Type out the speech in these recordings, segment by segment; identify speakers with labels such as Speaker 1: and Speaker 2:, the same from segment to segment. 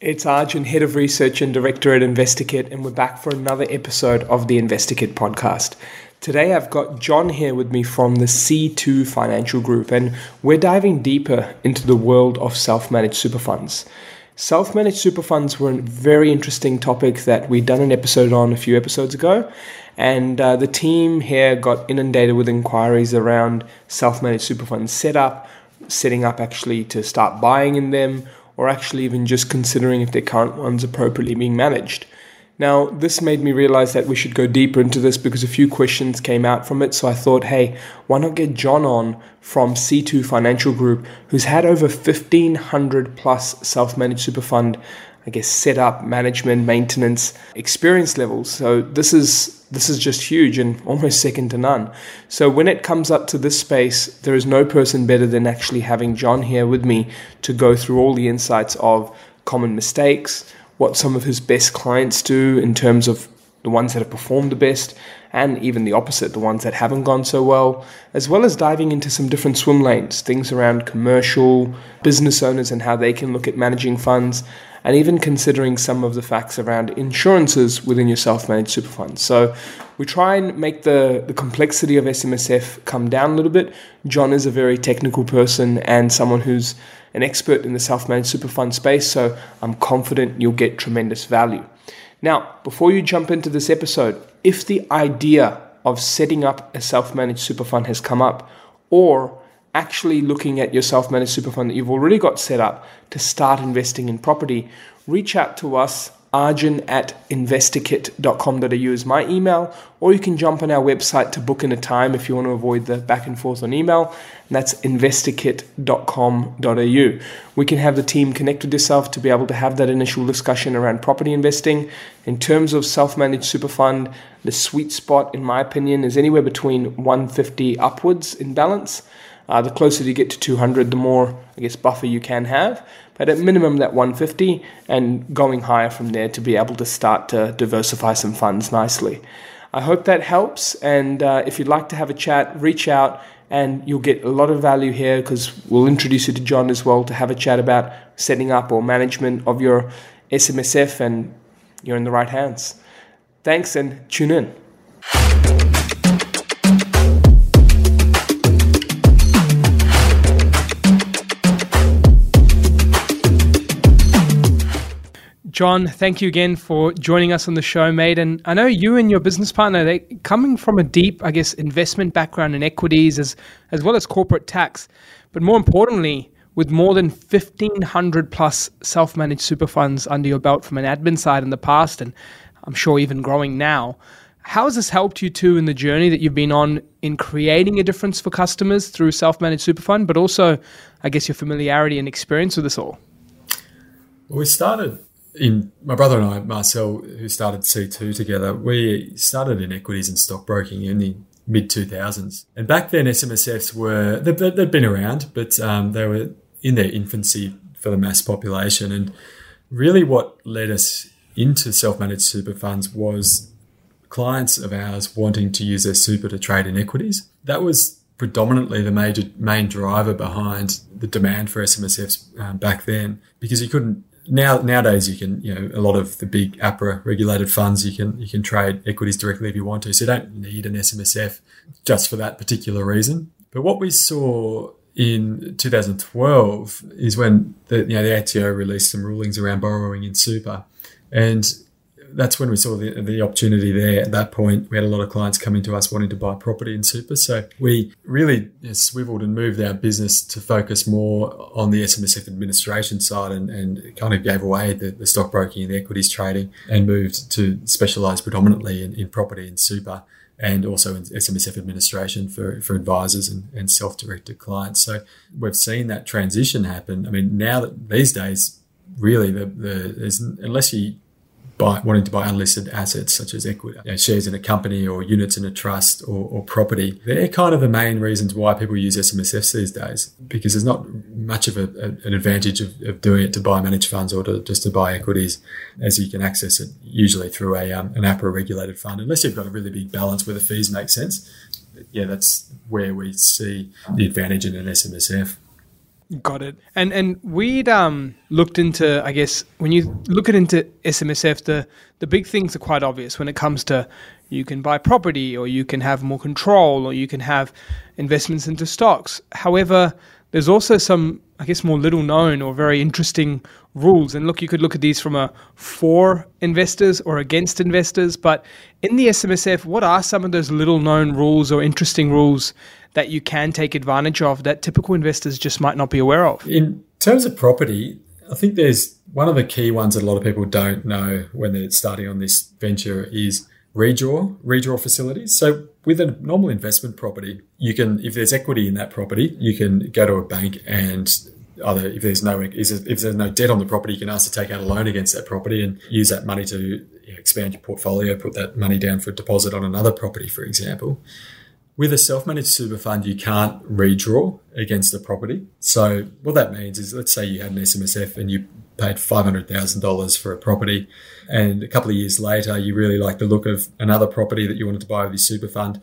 Speaker 1: It's Arjun, Head of Research and Director at InvestorKit, and we're back for another episode of the InvestorKit podcast. Today I've got John here with me from the C2 Financial Group, and we're diving deeper into the world of self managed super funds. Self managed super funds were a very interesting topic that we'd done an episode on a few episodes ago, and uh, the team here got inundated with inquiries around self managed super funds setup, setting up actually to start buying in them or actually even just considering if their current one's appropriately being managed. Now, this made me realize that we should go deeper into this because a few questions came out from it. So I thought, hey, why not get John on from C2 Financial Group, who's had over 1,500 plus self managed super fund I guess, setup, management, maintenance, experience levels. So this is this is just huge and almost second to none. So when it comes up to this space, there is no person better than actually having John here with me to go through all the insights of common mistakes, what some of his best clients do in terms of the ones that have performed the best, and even the opposite, the ones that haven't gone so well, as well as diving into some different swim lanes, things around commercial, business owners, and how they can look at managing funds, and even considering some of the facts around insurances within your self managed super funds. So we try and make the, the complexity of SMSF come down a little bit. John is a very technical person and someone who's an expert in the self managed super fund space, so I'm confident you'll get tremendous value. Now, before you jump into this episode, if the idea of setting up a self managed super fund has come up, or actually looking at your self managed super fund that you've already got set up to start investing in property, reach out to us. Arjun at investorkit.com.au is my email, or you can jump on our website to book in a time if you want to avoid the back and forth on email. And that's investorkit.com.au. We can have the team connect with yourself to be able to have that initial discussion around property investing. In terms of self managed super fund, the sweet spot, in my opinion, is anywhere between 150 upwards in balance. Uh, the closer you get to 200, the more, I guess, buffer you can have. But a minimum, that 150 and going higher from there to be able to start to diversify some funds nicely. I hope that helps. And uh, if you'd like to have a chat, reach out and you'll get a lot of value here because we'll introduce you to John as well to have a chat about setting up or management of your SMSF and you're in the right hands. Thanks and tune in. John, thank you again for joining us on the show, mate. And I know you and your business partner, they coming from a deep, I guess, investment background in equities as as well as corporate tax. But more importantly, with more than 1500 plus self-managed super funds under your belt from an admin side in the past and I'm sure even growing now. How has this helped you too in the journey that you've been on in creating a difference for customers through self-managed super fund, but also I guess your familiarity and experience with this all?
Speaker 2: Well, we started in my brother and I, Marcel, who started C2 together, we started in equities and stockbroking in the mid 2000s. And back then, SMSFs were, they'd, been around, but um, they were in their infancy for the mass population. And really, what led us into self managed super funds was clients of ours wanting to use their super to trade in equities. That was predominantly the major main driver behind the demand for SMSFs um, back then because you couldn't now nowadays you can you know a lot of the big APRA regulated funds you can you can trade equities directly if you want to. So you don't need an SMSF just for that particular reason. But what we saw in 2012 is when the you know the ATO released some rulings around borrowing in super. And that's when we saw the, the opportunity there. At that point, we had a lot of clients coming to us wanting to buy property in super. So we really swiveled and moved our business to focus more on the SMSF administration side and, and kind of gave away the, the stockbroking and the equities trading and moved to specialize predominantly in, in property and super and also in SMSF administration for, for advisors and, and self-directed clients. So we've seen that transition happen. I mean, now that these days, really, the, the, unless you buy, wanting to buy unlisted assets such as equity, you know, shares in a company or units in a trust or, or, property. They're kind of the main reasons why people use SMSFs these days because there's not much of a, a, an advantage of, of, doing it to buy managed funds or to, just to buy equities as you can access it usually through a, um, an APRA regulated fund, unless you've got a really big balance where the fees make sense. Yeah, that's where we see the advantage in an SMSF.
Speaker 1: Got it. And and we'd um looked into I guess when you look at into SMSF the the big things are quite obvious when it comes to you can buy property or you can have more control or you can have investments into stocks. However, there's also some I guess more little known or very interesting rules. And look, you could look at these from a for investors or against investors, but in the SMSF, what are some of those little known rules or interesting rules that you can take advantage of that typical investors just might not be aware of?
Speaker 2: In terms of property, I think there's one of the key ones that a lot of people don't know when they're starting on this venture is redraw, redraw facilities. So with a normal investment property, you can, if there's equity in that property, you can go to a bank and either if there's no if there's no debt on the property, you can ask to take out a loan against that property and use that money to expand your portfolio, put that money down for a deposit on another property, for example. With a self-managed super fund, you can't redraw against the property. So what that means is, let's say you had an SMSF and you paid $500,000 for a property and a couple of years later, you really like the look of another property that you wanted to buy with your super fund.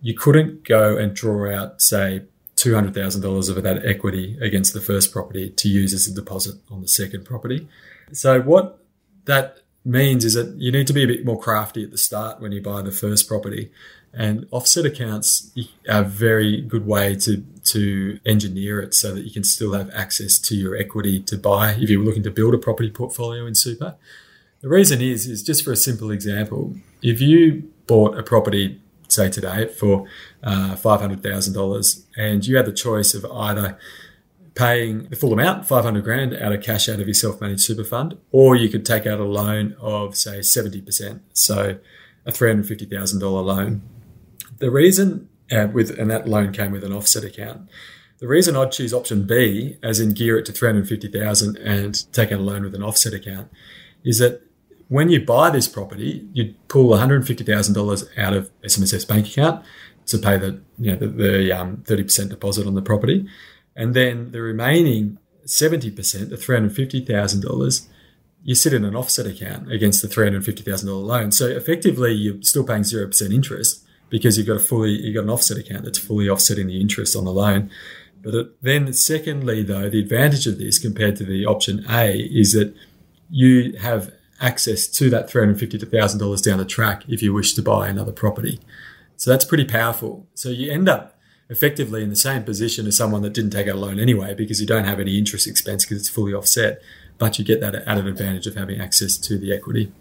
Speaker 2: You couldn't go and draw out, say, $200,000 of that equity against the first property to use as a deposit on the second property. So what that means is that you need to be a bit more crafty at the start when you buy the first property and offset accounts are a very good way to to engineer it so that you can still have access to your equity to buy if you're looking to build a property portfolio in super. The reason is is just for a simple example. If you bought a property, say today, for uh, five hundred thousand dollars, and you had the choice of either paying the full amount, 500 grand out of cash out of your self-managed super fund, or you could take out a loan of say 70%. So a $350,000 loan the reason, uh, with and that loan came with an offset account. The reason I'd choose option B, as in gear it to 350,000 and take out a loan with an offset account, is that when you buy this property, you pull $150,000 out of SMSF's bank account to pay the you know the, um, 30% deposit on the property, and then the remaining 70%, the $350,000, you sit in an offset account against the $350,000 loan. So effectively, you're still paying 0% interest because you've got a fully you've got an offset account that's fully offsetting the interest on the loan. But then, secondly, though, the advantage of this compared to the option A is that you have access to that three hundred fifty thousand dollars down the track if you wish to buy another property. So that's pretty powerful. So you end up effectively in the same position as someone that didn't take out a loan anyway because you don't have any interest expense because it's fully offset, but you get that added advantage of having access to the equity.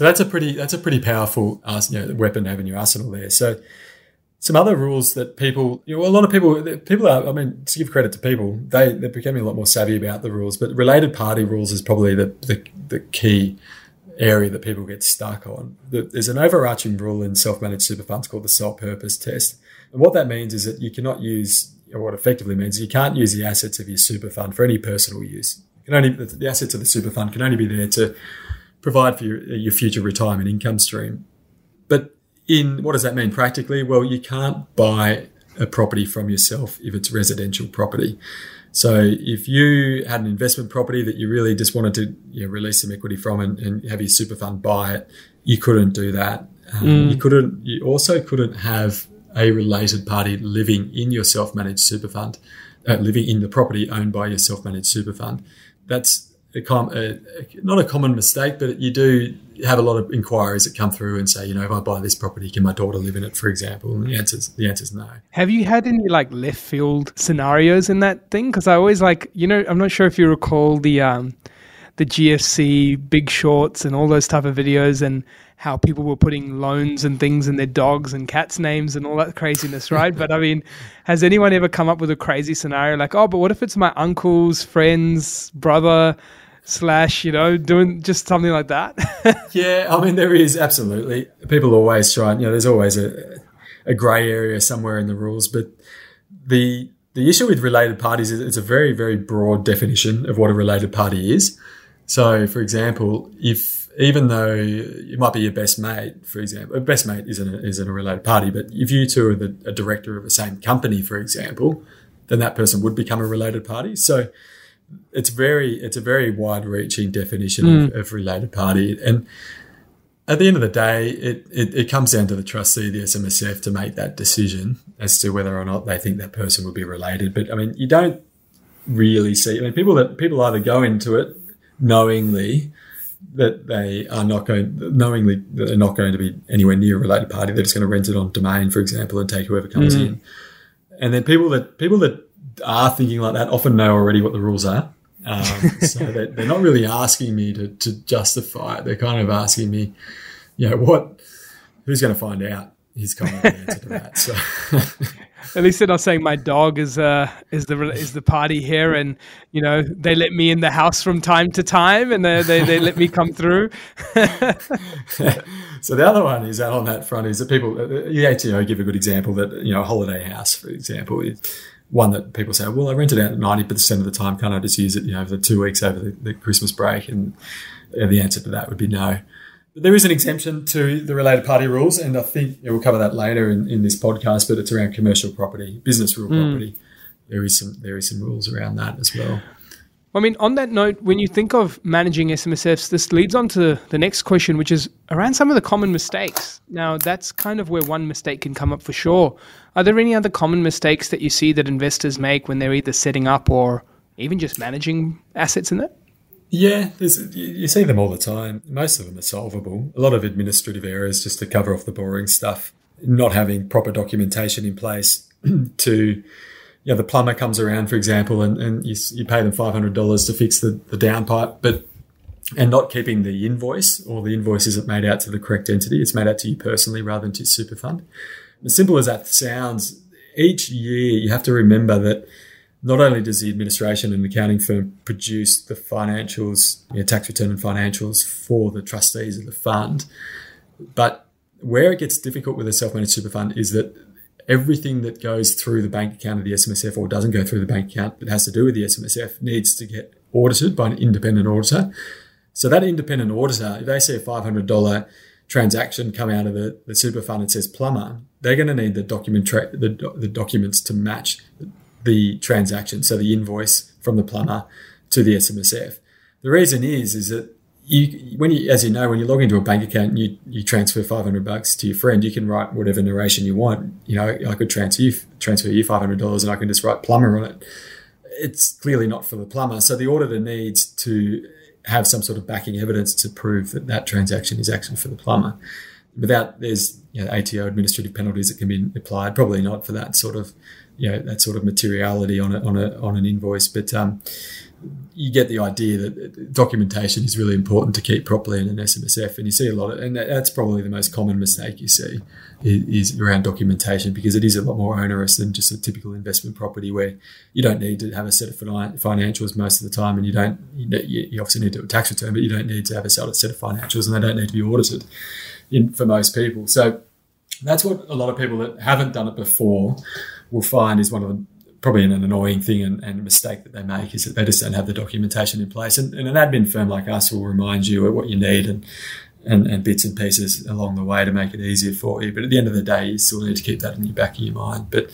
Speaker 2: So that's a pretty that's a pretty powerful uh, you know, weapon to have in your arsenal there. So some other rules that people, you know, a lot of people, people are, I mean, to give credit to people, they, they're becoming a lot more savvy about the rules, but related party rules is probably the, the, the key area that people get stuck on. There's an overarching rule in self-managed super funds called the sole purpose test. And what that means is that you cannot use, or what effectively means you can't use the assets of your super fund for any personal use. You can only, the assets of the super fund can only be there to provide for your, your future retirement income stream. But in what does that mean practically? Well, you can't buy a property from yourself if it's residential property. So if you had an investment property that you really just wanted to you know, release some equity from and, and, have your super fund buy it, you couldn't do that. Um, mm. You couldn't. You also couldn't have a related party living in your self-managed super fund, uh, living in the property owned by your self-managed super fund. That's a com- a, not a common mistake, but you do have a lot of inquiries that come through and say, you know, if I buy this property, can my daughter live in it, for example? And the answer's the answer's no.
Speaker 1: Have you had any like left field scenarios in that thing? Because I always like, you know, I'm not sure if you recall the um, the GFC Big Shorts and all those type of videos and how people were putting loans and things in their dogs and cats' names and all that craziness, right? but I mean, has anyone ever come up with a crazy scenario like, oh, but what if it's my uncle's friend's brother? slash you know doing just something like that
Speaker 2: yeah i mean there is absolutely people always try you know there's always a, a gray area somewhere in the rules but the the issue with related parties is it's a very very broad definition of what a related party is so for example if even though it might be your best mate for example a best mate isn't a, isn't a related party but if you two are the, a director of the same company for example then that person would become a related party so it's very it's a very wide reaching definition mm. of, of, related party and at the end of the day it, it, it, comes down to the trustee the SMSF to make that decision as to whether or not they think that person would be related but I mean you don't really see. I mean, people that people either go into it knowingly that they are not going knowingly that they're not going to be anywhere near a related party. They're just going to rent it on domain, for example, and take whoever comes mm. in. And then people that people that are thinking like that often know already what the rules are. Um, so they're, they're, not really asking me to, to justify it. They're kind of asking me, you know, what, who's going to find out? He's kind of the answer to that. So
Speaker 1: At least they're not saying my dog is uh is the is the party here, and you know they let me in the house from time to time, and they they, they let me come through.
Speaker 2: so the other one is that on that front is that people uh, the ATO give a good example that you know a holiday house, for example, is one that people say, well, I rent it out ninety percent of the time. Can't I just use it, you know, for two weeks over the, the Christmas break? And the answer to that would be no. There is an exemption to the related party rules, and I think we'll cover that later in, in this podcast. But it's around commercial property, business real mm. property. There is some there is some rules around that as well.
Speaker 1: I mean, on that note, when you think of managing SMSFs, this leads on to the next question, which is around some of the common mistakes. Now, that's kind of where one mistake can come up for sure. Are there any other common mistakes that you see that investors make when they're either setting up or even just managing assets in it?
Speaker 2: Yeah, you see them all the time. Most of them are solvable. A lot of administrative errors just to cover off the boring stuff. Not having proper documentation in place to, you know, the plumber comes around, for example, and, and you, you pay them $500 to fix the, the downpipe, but and not keeping the invoice or the invoice isn't made out to the correct entity. It's made out to you personally rather than to super fund. As simple as that sounds, each year you have to remember that not only does the administration and accounting firm produce the financials, you know, tax return and financials for the trustees of the fund, but where it gets difficult with a self-managed super fund is that everything that goes through the bank account of the SMSF or doesn't go through the bank account that has to do with the SMSF needs to get audited by an independent auditor. So that independent auditor, if they see a $500 transaction come out of the, the super fund and says plumber, they're going to need the document the, the documents to match the transaction, so the invoice from the plumber to the SMSF. The reason is is that you, when you, as you know, when you log into a bank account and you, you transfer 500 bucks to your friend, you can write whatever narration you want. You know, I could transfer you, transfer you $500 and I can just write plumber on it. It's clearly not for the plumber. So the auditor needs to have some sort of backing evidence to prove that that transaction is actually for the plumber. Without, there's you know, ATO administrative penalties that can be applied. Probably not for that sort of you know that sort of materiality on a, on a, on an invoice. But um, you get the idea that documentation is really important to keep properly in an SMSF, and you see a lot of, and that's probably the most common mistake you see is, around documentation because it is a lot more onerous than just a typical investment property where you don't need to have a set of financials most of the time, and you don't you, you obviously need to do a tax return, but you don't need to have a set of financials, and they don't need to be audited in, for most people. So that's what a lot of people that haven't done it before will find is one of the probably an, annoying thing and, and, a mistake that they make is that they just don't have the documentation in place. And, and, an admin firm like us will remind you of what you need and, and, and, bits and pieces along the way to make it easier for you. But at the end of the day, you still need to keep that in your back of your mind. But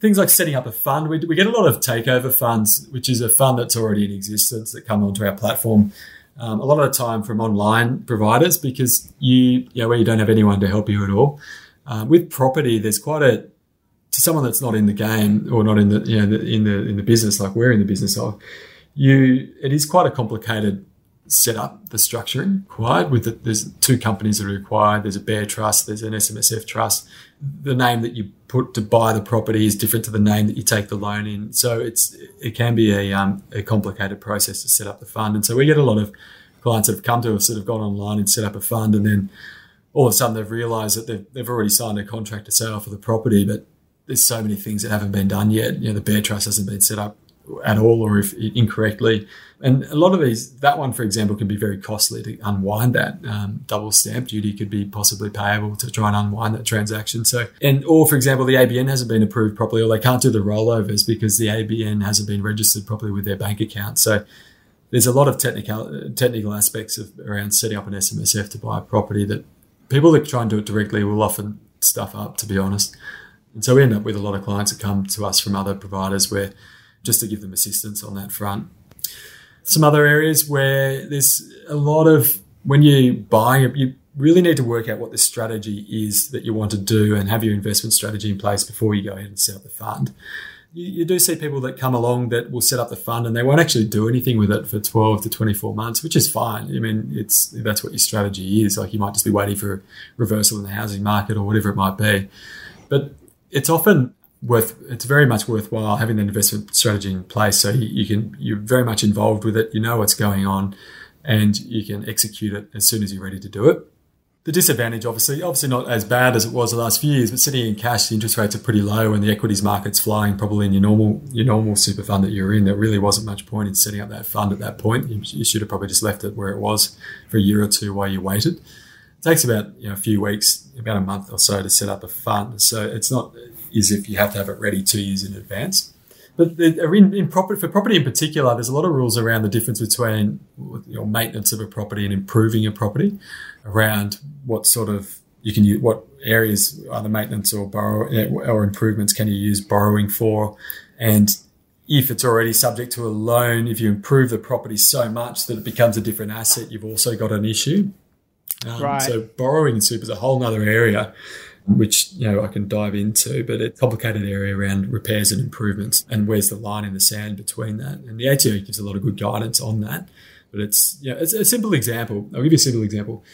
Speaker 2: things like setting up a fund, we, we get a lot of takeover funds, which is a fund that's already in existence that come onto our platform. Um, a lot of the time from online providers because you, you know, where you don't have anyone to help you at all. Uh, with property, there's quite a to someone that's not in the game or not in the you know in the in the business like we're in the business of, you it is quite a complicated setup. The structuring required with the, there's two companies that are required. There's a Bare Trust. There's an SMSF Trust. The name that you put to buy the property is different to the name that you take the loan in. So it's it can be a um, a complicated process to set up the fund. And so we get a lot of clients that have come to us that have gone online and set up a fund and then all of a sudden they've realized that they've, they've already signed a contract to sell for the property, but there's so many things that haven't been done yet. You know, the Bare Trust hasn't been set up at all or if incorrectly. And a lot of these, that one, for example, can be very costly to unwind that. Um, double stamp duty could be possibly payable to try and unwind that transaction. So, and, or for example, the ABN hasn't been approved properly or they can't do the rollovers because the ABN hasn't been registered properly with their bank account. So, there's a lot of technical technical aspects of around setting up an SMSF to buy a property that people that try and do it directly will often stuff up, to be honest. And so we end up with a lot of clients that come to us from other providers where just to give them assistance on that front. Some other areas where there's a lot of when you buy, you really need to work out what the strategy is that you want to do and have your investment strategy in place before you go ahead and set up the fund. You, you, do see people that come along that will set up the fund and they won't actually do anything with it for 12 to 24 months, which is fine. I mean, it's that's what your strategy is. Like you might just be waiting for a reversal in the housing market or whatever it might be. But it's often worth it's very much worthwhile having an investment strategy in place so you, you, can you're very much involved with it you know what's going on and you can execute it as soon as you're ready to do it the disadvantage obviously obviously not as bad as it was the last few years but sitting in cash the interest rates are pretty low and the equities market's flying probably in your normal your normal super fund that you're in there really wasn't much point in setting up that fund at that point. You, you should have probably just left it where it was for a year or two while you waited. It takes about you know a few weeks about a month or so to set up a fund. So it's not is if you have to have it ready two years in advance. But in, in property, for property in particular, there's a lot of rules around the difference between your maintenance of a property and improving a property, around what sort of you can use, what areas either maintenance or borrow or improvements can you use borrowing for, and if it's already subject to a loan, if you improve the property so much that it becomes a different asset, you've also got an issue. Um, right. So borrowing super is a whole other area which you know I can dive into, but it's a complicated area around repairs and improvements and where's the line in the sand between that. And the ATO gives a lot of good guidance on that. But it's yeah, it's a simple example. I'll give you a simple example.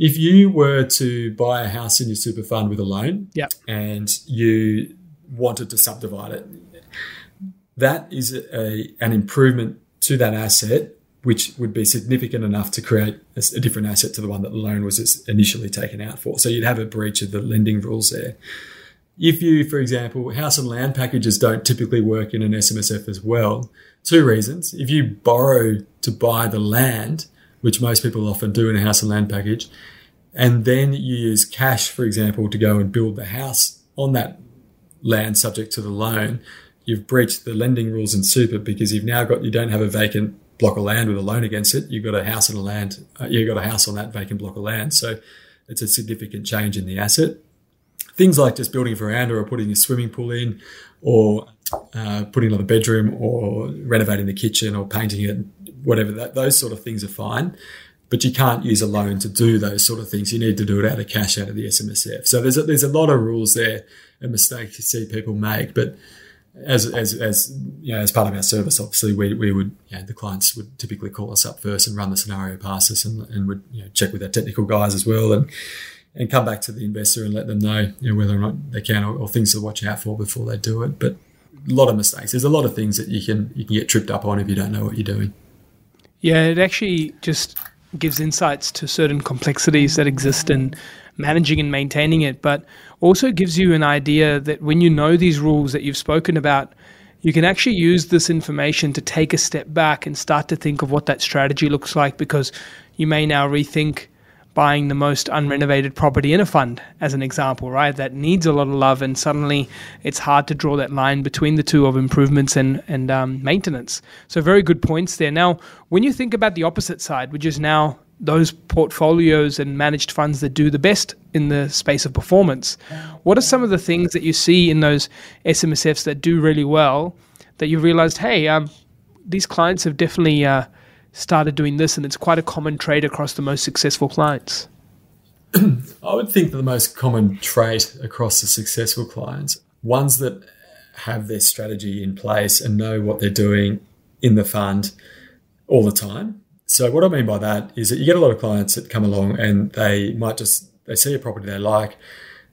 Speaker 2: If you were to buy a house in your super fund with a loan,
Speaker 1: yep.
Speaker 2: and you wanted to subdivide it, that is a, an improvement to that asset which would be significant enough to create a, a, different asset to the one that the loan was initially taken out for. So you'd have a breach of the lending rules there. If you, for example, house and land packages don't typically work in an SMSF as well, two reasons. If you borrow to buy the land, which most people often do in a house and land package, and then you use cash, for example, to go and build the house on that land subject to the loan, you've breached the lending rules in super because you've now got, you don't have a vacant block of land with a loan against it, you've got a house and a land, uh, you've got a house on that vacant block of land. So it's a significant change in the asset. Things like just building a veranda or putting a swimming pool in, or uh, putting another bedroom, or renovating the kitchen, or painting it, whatever that those sort of things are fine. But you can't use a loan to do those sort of things. You need to do it out of cash out of the SMSF. So there's a, there's a lot of rules there and mistakes you see people make, but as as as you know, as part of our service, obviously we, we would you know, the clients would typically call us up first and run the scenario past us and, and would you know, check with our technical guys as well and and come back to the investor and let them know, you know whether or not they can or, or, things to watch out for before they do it. But a lot of mistakes. There's a lot of things that you can you can get tripped up on if you don't know what you're doing.
Speaker 1: Yeah, it actually just gives insights to certain complexities that exist in managing and maintaining it, but also gives you an idea that when you know these rules that you've spoken about, you can actually use this information to take a step back and start to think of what that strategy looks like because you may now rethink buying the most unrenovated property in a fund as an example right that needs a lot of love and suddenly it's hard to draw that line between the two of improvements and and um, maintenance so very good points there now when you think about the opposite side which is now those portfolios and managed funds that do the best in the space of performance. What are some of the things that you see in those SMSFs that do really well that you've realized, hey, um, these clients have definitely uh, started doing this, and it's quite a common trait across the most successful clients?
Speaker 2: I would think that the most common trait across the successful clients, ones that have their strategy in place and know what they're doing in the fund all the time so what I mean by that is that you get a lot of clients that come along and they might just they see a property they like,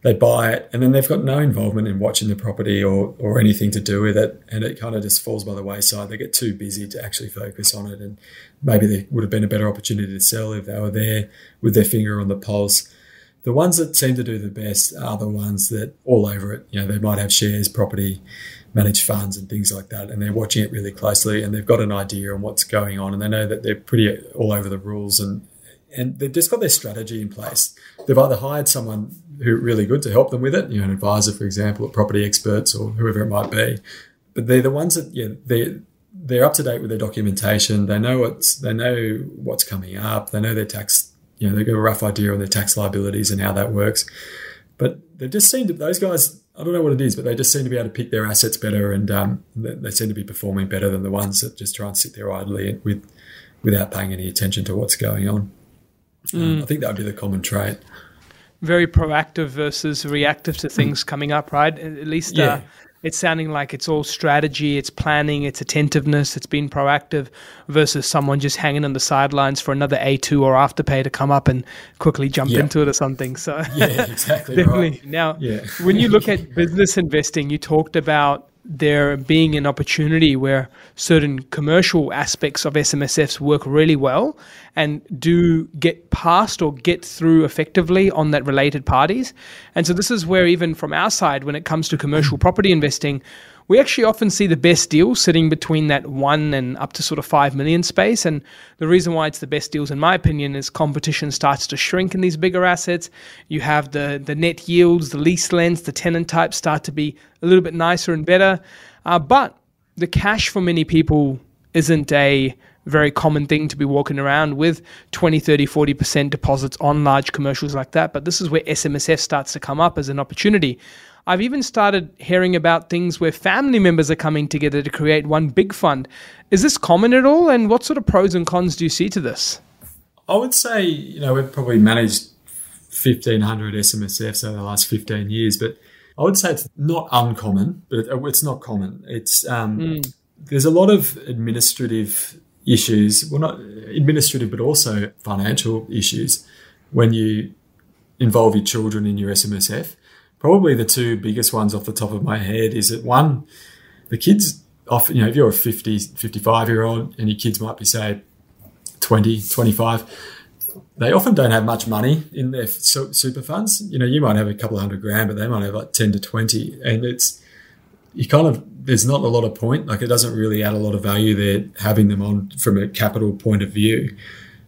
Speaker 2: they buy it, and then they've got no involvement in watching the property or or anything to do with it, and it kind of just falls by the wayside. They get too busy to actually focus on it, and maybe there would have been a better opportunity to sell if they were there with their finger on the pulse. The ones that seem to do the best are the ones that all over it. You know, they might have shares, property, manage funds and things like that. And they're watching it really closely and they've got an idea on what's going on and they know that they're pretty all over the rules and and they've just got their strategy in place. They've either hired someone who are really good to help them with it, you know, an advisor, for example, or property experts or whoever it might be. But they're the ones that yeah, they they're up to date with their documentation. They know what's they know what's coming up. They know their tax. You know, they've got a rough idea on their tax liabilities and how that works. But they just seem to those guys I don't know what it is, but they just seem to be able to pick their assets better, and um, they, they, seem to be performing better than the ones that just try and sit there idly with without paying any attention to what's going on. Mm. Um, I think that would be the common trait.
Speaker 1: Very proactive versus reactive to things coming up, right? At least, uh, yeah. uh, it's sounding like it's all strategy, it's planning, it's attentiveness, it's being proactive versus someone just hanging on the sidelines for another A2 or afterpay to come up and quickly jump yep. into it or something. So
Speaker 2: yeah, exactly. definitely. Right.
Speaker 1: Now, yeah. when you look at business investing, you talked about there being an opportunity where certain commercial aspects of SMSFs work really well and do get past or get through effectively on that related parties. And so this is where even from our side, when it comes to commercial property investing, we actually often see the best deals sitting between that one and up to sort of five million space. And the reason why it's the best deals, in my opinion, is competition starts to shrink in these bigger assets. You have the the net yields, the lease lengths, the tenant types start to be a little bit nicer and better. Uh, but the cash for many people isn't a very common thing to be walking around with 20, 30, 40% deposits on large commercials like that. But this is where SMSF starts to come up as an opportunity. I've even started hearing about things where family members are coming together to create one big fund. Is this common at all? And what sort of pros and cons do you see to this?
Speaker 2: I would say, you know, we've probably managed 1,500 SMSFs over the last 15 years, but I would say it's not uncommon, but it's not common. It's um, mm. there's a lot of administrative issues, well, not administrative, but also financial issues when you involve your children in your SMSF probably the two biggest ones off the top of my head is that one, the kids often, you know, if you're a 50, 55 year old and your kids might be, say, 20, 25, they often don't have much money in their super funds. You know, you might have a couple of hundred grand, but they might have like 10 to 20. And it's, you kind of, there's not a lot of point. Like it doesn't really add a lot of value there having them on from a capital point of view.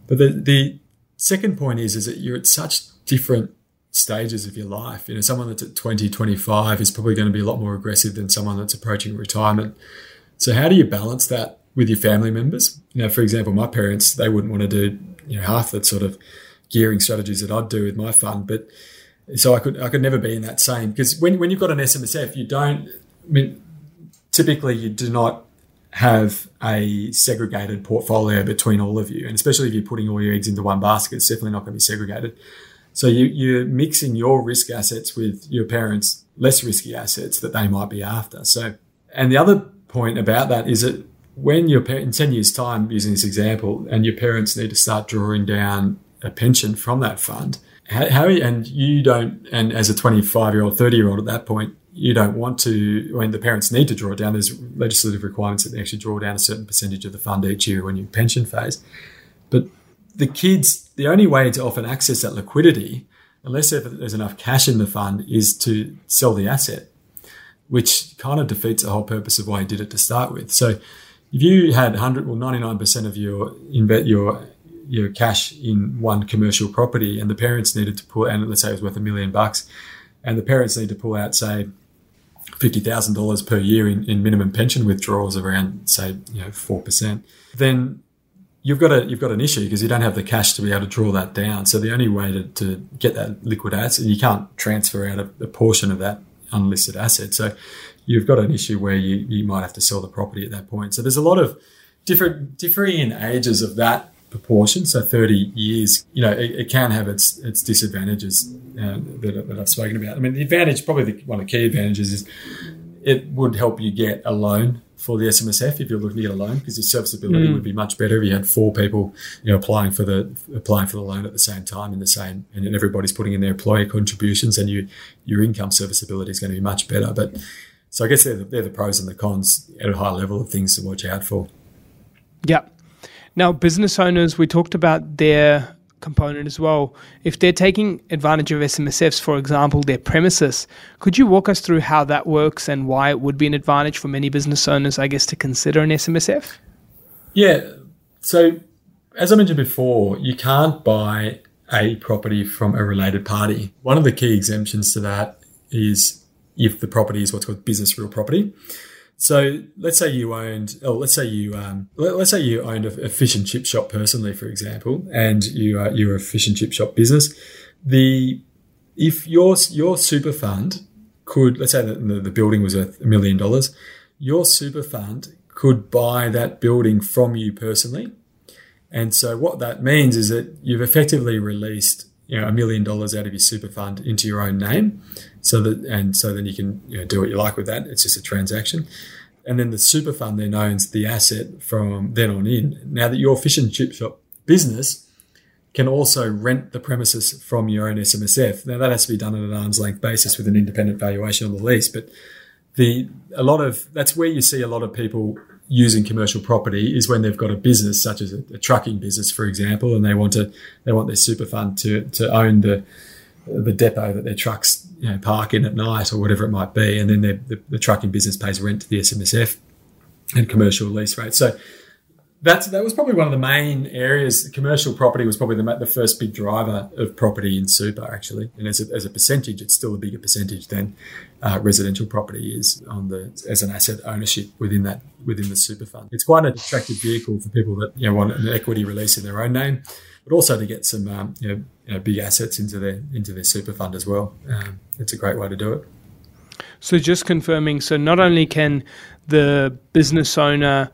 Speaker 2: But the, the second point is, is that you're at such different stages of your life. You know, someone that's at 20, 25 is probably going to be a lot more aggressive than someone that's approaching retirement. So how do you balance that with your family members? Know, for example, my parents, they wouldn't want to do, you know, half the sort of gearing strategies that I'd do with my fund, but so I could I could never be in that same because when when you've got an SMSF, you don't I mean typically you do not have a segregated portfolio between all of you. And especially if you're putting all your eggs into one basket, it's definitely not going to be segregated. So you, you're mixing your risk assets with your parents' less risky assets that they might be after. So, and the other point about that is that when your in 10 years time, using this example, and your parents need to start drawing down a pension from that fund, how, how and you don't, and as a 25 year old, 30 year old at that point, you don't want to, when the parents need to draw it down, there's legislative requirements that they actually draw down a certain percentage of the fund each year when you're pension phase. But the kids, the only way to often access that liquidity, unless there's enough cash in the fund, is to sell the asset, which kind of defeats the whole purpose of why you did it to start with. So if you had 100 or 99% of your your your cash in one commercial property and the parents needed to pull and let's say it was worth a million bucks and the parents need to pull out say $50,000 per year in, in minimum pension withdrawals around say you know 4% then you've got a you've got an issue because you don't have the cash to be able to draw that down. So the only way to, to get that liquid asset, you can't transfer out a, a, portion of that unlisted asset. So you've got an issue where you, you might have to sell the property at that point. So there's a lot of different differing ages of that proportion. So 30 years, you know, it, it can have its its disadvantages uh, that, that, I've spoken about. I mean, the advantage, probably the, one of the key advantages is it would help you get a loan for the SMSF if you're looking to get a loan because your serviceability mm. would be much better if you had four people, you know, applying for the applying for the loan at the same time in the same, and everybody's putting in their employer contributions, and you your income serviceability is going to be much better. But so I guess they're the, they're the pros and the cons at a high level of things to watch out for.
Speaker 1: Yeah. Now, business owners, we talked about their component as well. If they're taking advantage of SMSFs, for example, their premises, could you walk us through how that works and why it would be an advantage for many business owners, I guess, to consider an SMSF?
Speaker 2: Yeah. So, as I mentioned before, you can't buy a property from a related party. One of the key exemptions to that is if the property is what's called business real property. So let's say you owned, oh, let's say you, um, let, us say you owned a, a, fish and chip shop personally, for example, and you are you're a fish and chip shop business. The if your your super fund could, let's say that the, the building was worth a million dollars, your super fund could buy that building from you personally. And so what that means is that you've effectively released you know a million dollars out of your super fund into your own name, so that and so then you can you know, do what you like with that. It's just a transaction. And then the super fund then owns the asset from then on in. Now that your fish and chip shop business can also rent the premises from your own SMSF. Now that has to be done on an arm's length basis with an independent valuation on the lease, but the a lot of that's where you see a lot of people using commercial property is when they've got a business such as a, a trucking business, for example, and they want to they want their super fund to to own the the depot that their trucks you know, park in at night or whatever it might be, and then the, the trucking business pays rent to the SMSF and commercial lease rates. So that's that was probably one of the main areas. Commercial property was probably the, the first big driver of property in super, actually. And as a, as a percentage, it's still a bigger percentage than uh, residential property is on the as an asset ownership within that within the super fund. It's quite an attractive vehicle for people that you know, want an equity release in their own name, but also to get some um, you, know, you, know, big assets into their into their super fund as well. Um, it's a great way to do it.
Speaker 1: So just confirming, so not only can the business owner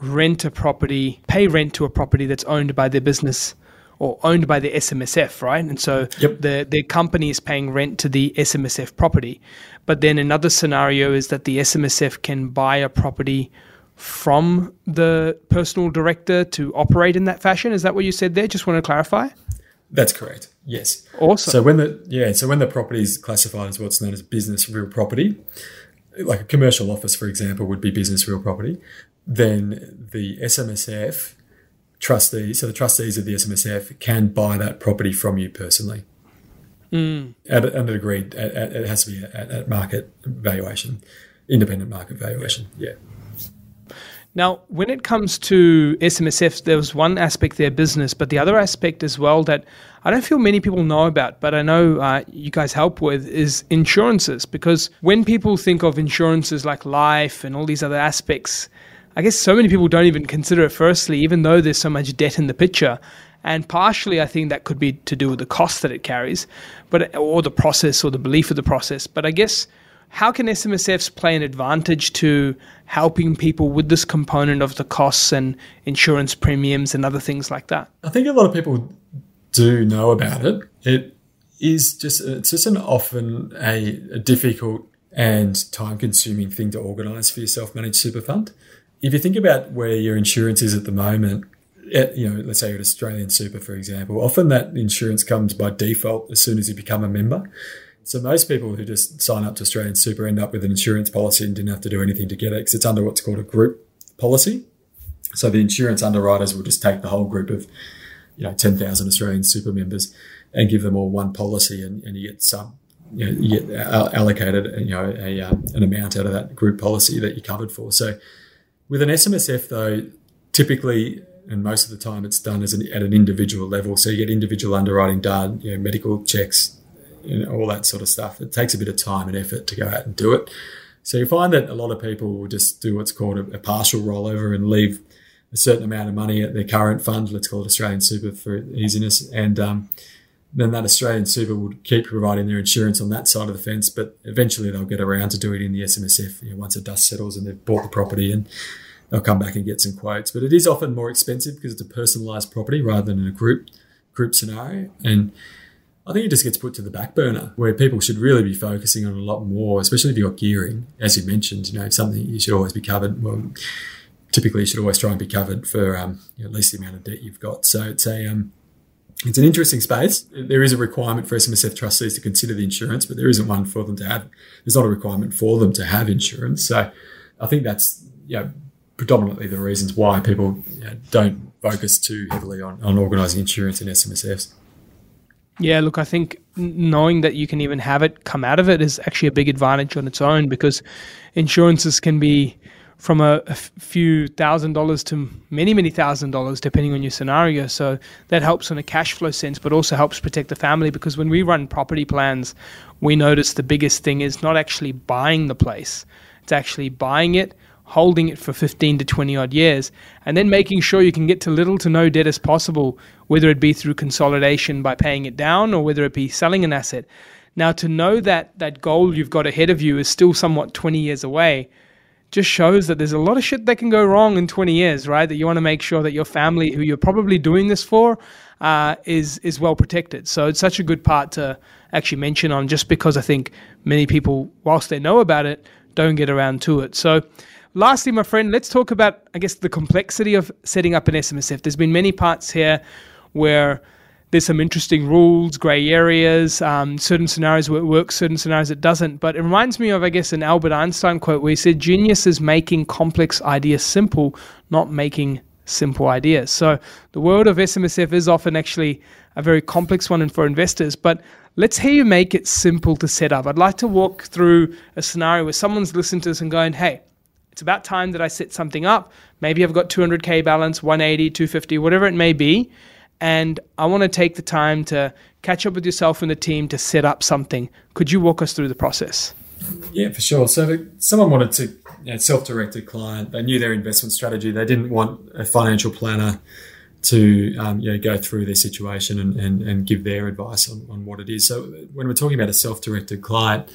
Speaker 1: rent a property, pay rent to a property that's owned by their business or owned by the SMSF, right? And so yep. the the company is paying rent to the SMSF property. But then another scenario is that the SMSF can buy a property from the personal director to operate in that fashion. Is that what you said there? Just want to clarify.
Speaker 2: That's correct. Yes.
Speaker 1: Awesome.
Speaker 2: So when the yeah, so when the property is classified as what's known as business real property, like a commercial office, for example, would be business real property then the SMSF trustees, so the trustees of the SMSF can buy that property from you personally. Mm. At, at an agreed, at, at, it has to be at, at market valuation, independent market valuation. Yeah.
Speaker 1: Now, when it comes to SMSFs, there was one aspect there, business, but the other aspect as well that I don't feel many people know about, but I know uh, you guys help with is insurances. Because when people think of insurances like life and all these other aspects, I guess so many people don't even consider it firstly, even though there's so much debt in the picture. And partially, I think that could be to do with the cost that it carries, but or the process or the belief of the process. But I guess how can SMSFs play an advantage to helping people with this component of the costs and insurance premiums and other things like that?
Speaker 2: I think a lot of people do know about it. It is just it's just an often a, a difficult and time consuming thing to organise for your self managed super fund if you think about where your insurance is at the moment, you know, let's say at Australian Super, for example, often that insurance comes by default as soon as you become a member. So most people who just sign up to Australian Super end up with an insurance policy and didn't have to do anything to get it because it's under what's called a group policy. So the insurance underwriters will just take the whole group of, you know, 10,000 Australian Super members and give them all one policy and, and you get some, you know, you get allocated, you know, a, um, an amount out of that group policy that you're covered for. So with an SMSF, though, typically and most of the time it's done as an, at an individual level. So you get individual underwriting done, you know, medical checks, you know, all that sort of stuff. It takes a bit of time and effort to go out and do it. So you find that a lot of people will just do what's called a, a partial rollover and leave a certain amount of money at their current fund. Let's call it Australian Super for easiness, and um, then that Australian Super would keep providing their insurance on that side of the fence. But eventually they'll get around to doing it in the SMSF. You know, once the dust settles and they've bought the property and they'll come back and get some quotes. But it is often more expensive because it's a personalised property rather than a group group scenario. And I think it just gets put to the back burner where people should really be focusing on a lot more, especially if you've got gearing, as you mentioned, you know, something you should always be covered. Well, typically you should always try and be covered for um, you know, at least the amount of debt you've got. So it's a um, it's an interesting space. There is a requirement for SMSF trustees to consider the insurance, but there isn't one for them to have. There's not a requirement for them to have insurance. So I think that's you know, predominantly the reasons why people you know, don't focus too heavily on, on organising insurance in SMSFs.
Speaker 1: Yeah, look, I think knowing that you can even have it come out of it is actually a big advantage on its own because insurances can be from a, a few thousand dollars to many, many thousand dollars, depending on your scenario. So that helps on a cash flow sense, but also helps protect the family because when we run property plans, we notice the biggest thing is not actually buying the place, it's actually buying it holding it for 15 to 20 odd years, and then making sure you can get to little to no debt as possible, whether it be through consolidation by paying it down or whether it be selling an asset. Now, to know that that goal you've got ahead of you is still somewhat 20 years away just shows that there's a lot of shit that can go wrong in 20 years, right? That you want to make sure that your family, who you're probably doing this for, uh, is is well protected. So it's such a good part to actually mention on, just because I think many people, whilst they know about it, don't get around to it. So. Lastly, my friend, let's talk about, I guess, the complexity of setting up an SMSF. There's been many parts here where there's some interesting rules, grey areas, um, certain scenarios where it works, certain scenarios it doesn't. But it reminds me of, I guess, an Albert Einstein quote where he said, Genius is making complex ideas simple, not making simple ideas. So the world of SMSF is often actually a very complex one for investors, but let's hear you make it simple to set up. I'd like to walk through a scenario where someone's listening to this and going, hey, it's about time that I set something up. Maybe I've got 200K balance, 180, 250, whatever it may be and I want to take the time to catch up with yourself and the team to set up something. Could you walk us through the process?
Speaker 2: Yeah, for sure. So, if someone wanted to you know, self-directed client, they knew their investment strategy. They didn't want a financial planner to um, you know, go through their situation and, and, and give their advice on, on what it is. So, when we're talking about a self-directed client,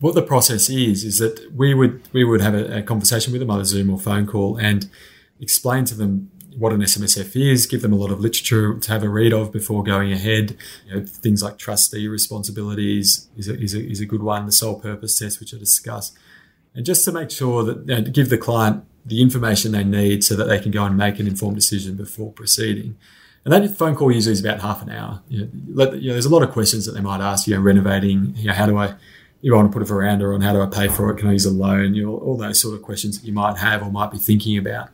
Speaker 2: what the process is is that we would we would have a, a conversation with them, either Zoom or phone call, and explain to them what an SMSF is, give them a lot of literature to have a read of before going ahead. You know, things like trustee responsibilities is a, is, a, is a good one, the sole purpose test, which I discussed. And just to make sure that, you know, give the client the information they need so that they can go and make an informed decision before proceeding. And that phone call usually is about half an hour. You know, let, you know, there's a lot of questions that they might ask, you know, renovating, you know, how do I, you want to put a veranda on, how do I pay for it? Can I use a loan? You know, all those sort of questions that you might have or might be thinking about.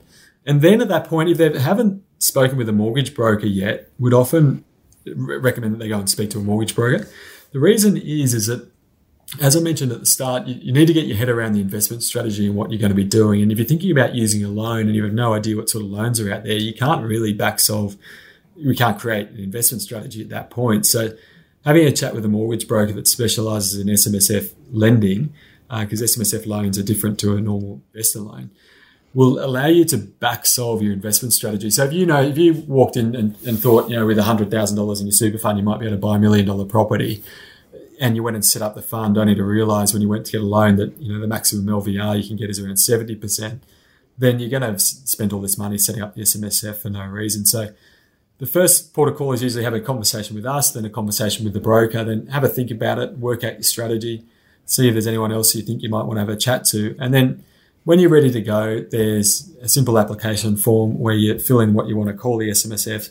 Speaker 2: And then at that point, if they haven't spoken with a mortgage broker yet, would often recommend that they go and speak to a mortgage broker. The reason is is that as I mentioned at the start, you, you, need to get your head around the investment strategy and what you're going to be doing. And if you're thinking about using a loan and you have no idea what sort of loans are out there, you can't really back solve. We can't create an investment strategy at that point. So having a chat with a mortgage broker that specializes in SMSF lending, because uh, SMSF loans are different to a normal investor loan, will allow you to back solve your investment strategy. So if you know, if you walked in and, and thought, you know, with $100,000 in your super fund, you might be able to buy a million dollar property and you went and set up the fund only to realize when you went to get a loan that, you know, the maximum LVR you can get is around 70%, then you're going to spent all this money setting up the SMSF for no reason. So the first port of call is usually have a conversation with us, then a conversation with the broker, then have a think about it, work out your strategy, see if there's anyone else you think you might want to have a chat to. And then when you're ready to go, there's a simple application form where you fill in what you want to call the SMSF,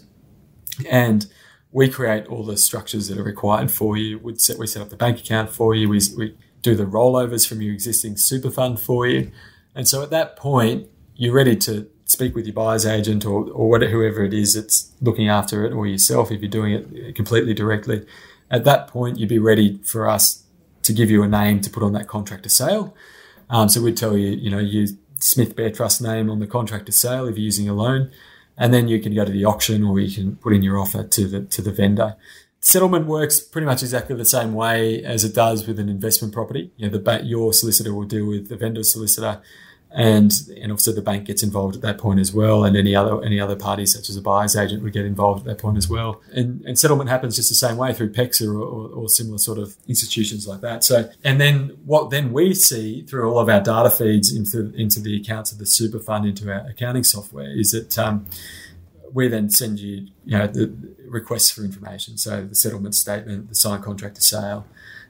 Speaker 2: and we create all the structures that are required for you. We set, we set up the bank account for you. We, we do the rollovers from your existing super fund for you. And so at that point, you're ready to speak with your buyer's agent or, or whatever, whoever it is that's looking after it or yourself if you're doing it completely directly. At that point, you'd be ready for us to give you a name to put on that contract to sale. Um, so we'd tell you, you know, use Smith Bare Trust name on the contract to sale if you're using a loan, and then you can go to the auction or you can put in your offer to the to the vendor. Settlement works pretty much exactly the same way as it does with an investment property. You know, the bank your solicitor will deal with the vendor's solicitor and and also the bank gets involved at that point as well, and any other any other parties such as a buyer's agent would get involved at that point as well. And, and settlement happens just the same way through PEXA or, or, or, similar sort of institutions like that. So and then what then we see through all of our data feeds into into the accounts of the super fund into our accounting software is that um, we then send you you know the requests for information, so the settlement statement, the signed contract to sale,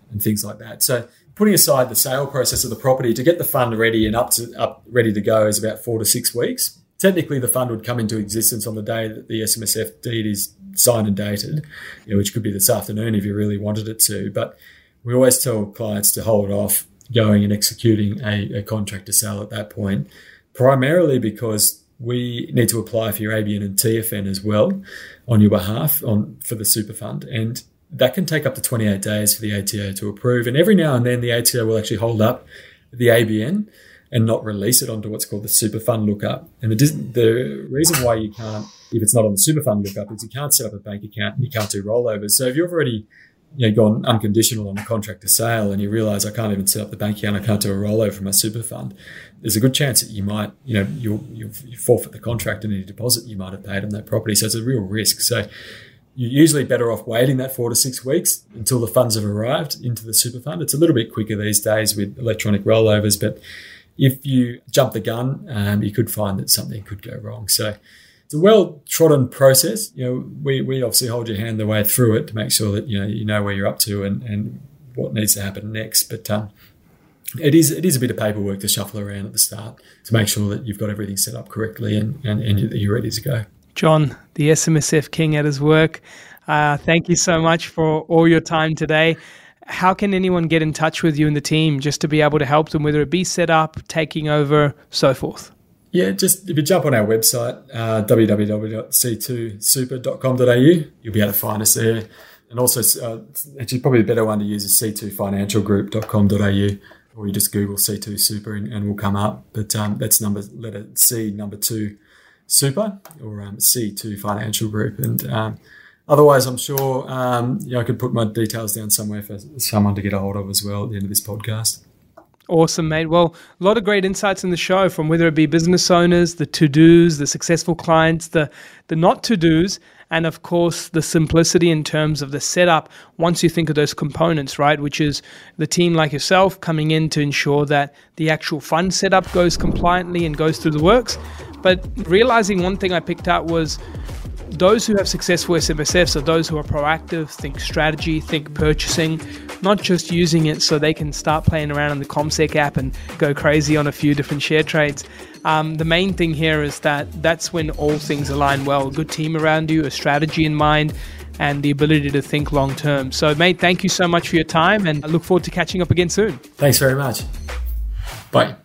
Speaker 2: and things like that. So putting aside the sale process of the property to get the fund ready and up to up ready to go is about four to six weeks. Technically, the fund would come into existence on the day that the SMSF deed is signed and dated, you know, which could be this afternoon if you really wanted it to. But we always tell clients to hold off going and executing a, a contract to sell at that point, primarily because we need to apply for your ABN and TFN as well on your behalf on for the super fund. And that can take up to 28 days for the ATO to approve. And every now and then, the ATO will actually hold up the ABN and not release it onto what's called the super fund lookup. And the, the reason why you can't, if it's not on the super fund lookup, is you can't set up a bank account and you can't do rollovers. So if you've already you know, gone unconditional on a contract to sale and you realize I can't even set up the bank account, I can't do a rollover from my super fund, there's a good chance that you might, you know, you'll, you'll forfeit the contract and any deposit you might have paid on that property. So it's a real risk. So you're usually better off waiting that four to six weeks until the funds have arrived into the super fund. It's a little bit quicker these days with electronic rollovers, but if you jump the gun, um, you could find that something could go wrong. So it's a well trodden process. You know, we, we obviously hold your hand the way through it to make sure that you know you know where you're up to and, and what needs to happen next. But um, it is it is a bit of paperwork to shuffle around at the start to make sure that you've got everything set up correctly and, and, and you're ready to go.
Speaker 1: John, the SMSF King at his work. Uh, thank you so much for all your time today. How can anyone get in touch with you and the team just to be able to help them, whether it be set up, taking over, so forth?
Speaker 2: Yeah, just if you jump on our website, uh, www.c2super.com.au, you'll be able to find us there. And also, uh, actually, probably a better one to use is c2financialgroup.com.au, or you just Google C2 Super and, and we'll come up. But um, that's number letter C, number two, Super, or um, C2 Financial Group. And um, otherwise, I'm sure um, know, I could put my details down somewhere for someone to get a hold of as well at the end of this podcast.
Speaker 1: Awesome, mate. Well, a lot of great insights in the show from whether it be business owners, the to dos, the successful clients, the, the not to dos, and of course, the simplicity in terms of the setup once you think of those components, right? Which is the team like yourself coming in to ensure that the actual fund setup goes compliantly and goes through the works. But realizing one thing I picked out was those who have successful SMSFs are those who are proactive, think strategy, think purchasing, not just using it so they can start playing around in the CommSec app and go crazy on a few different share trades. Um, the main thing here is that that's when all things align well. A good team around you, a strategy in mind, and the ability to think long term. So, mate, thank you so much for your time, and I look forward to catching up again soon.
Speaker 2: Thanks very much. Bye.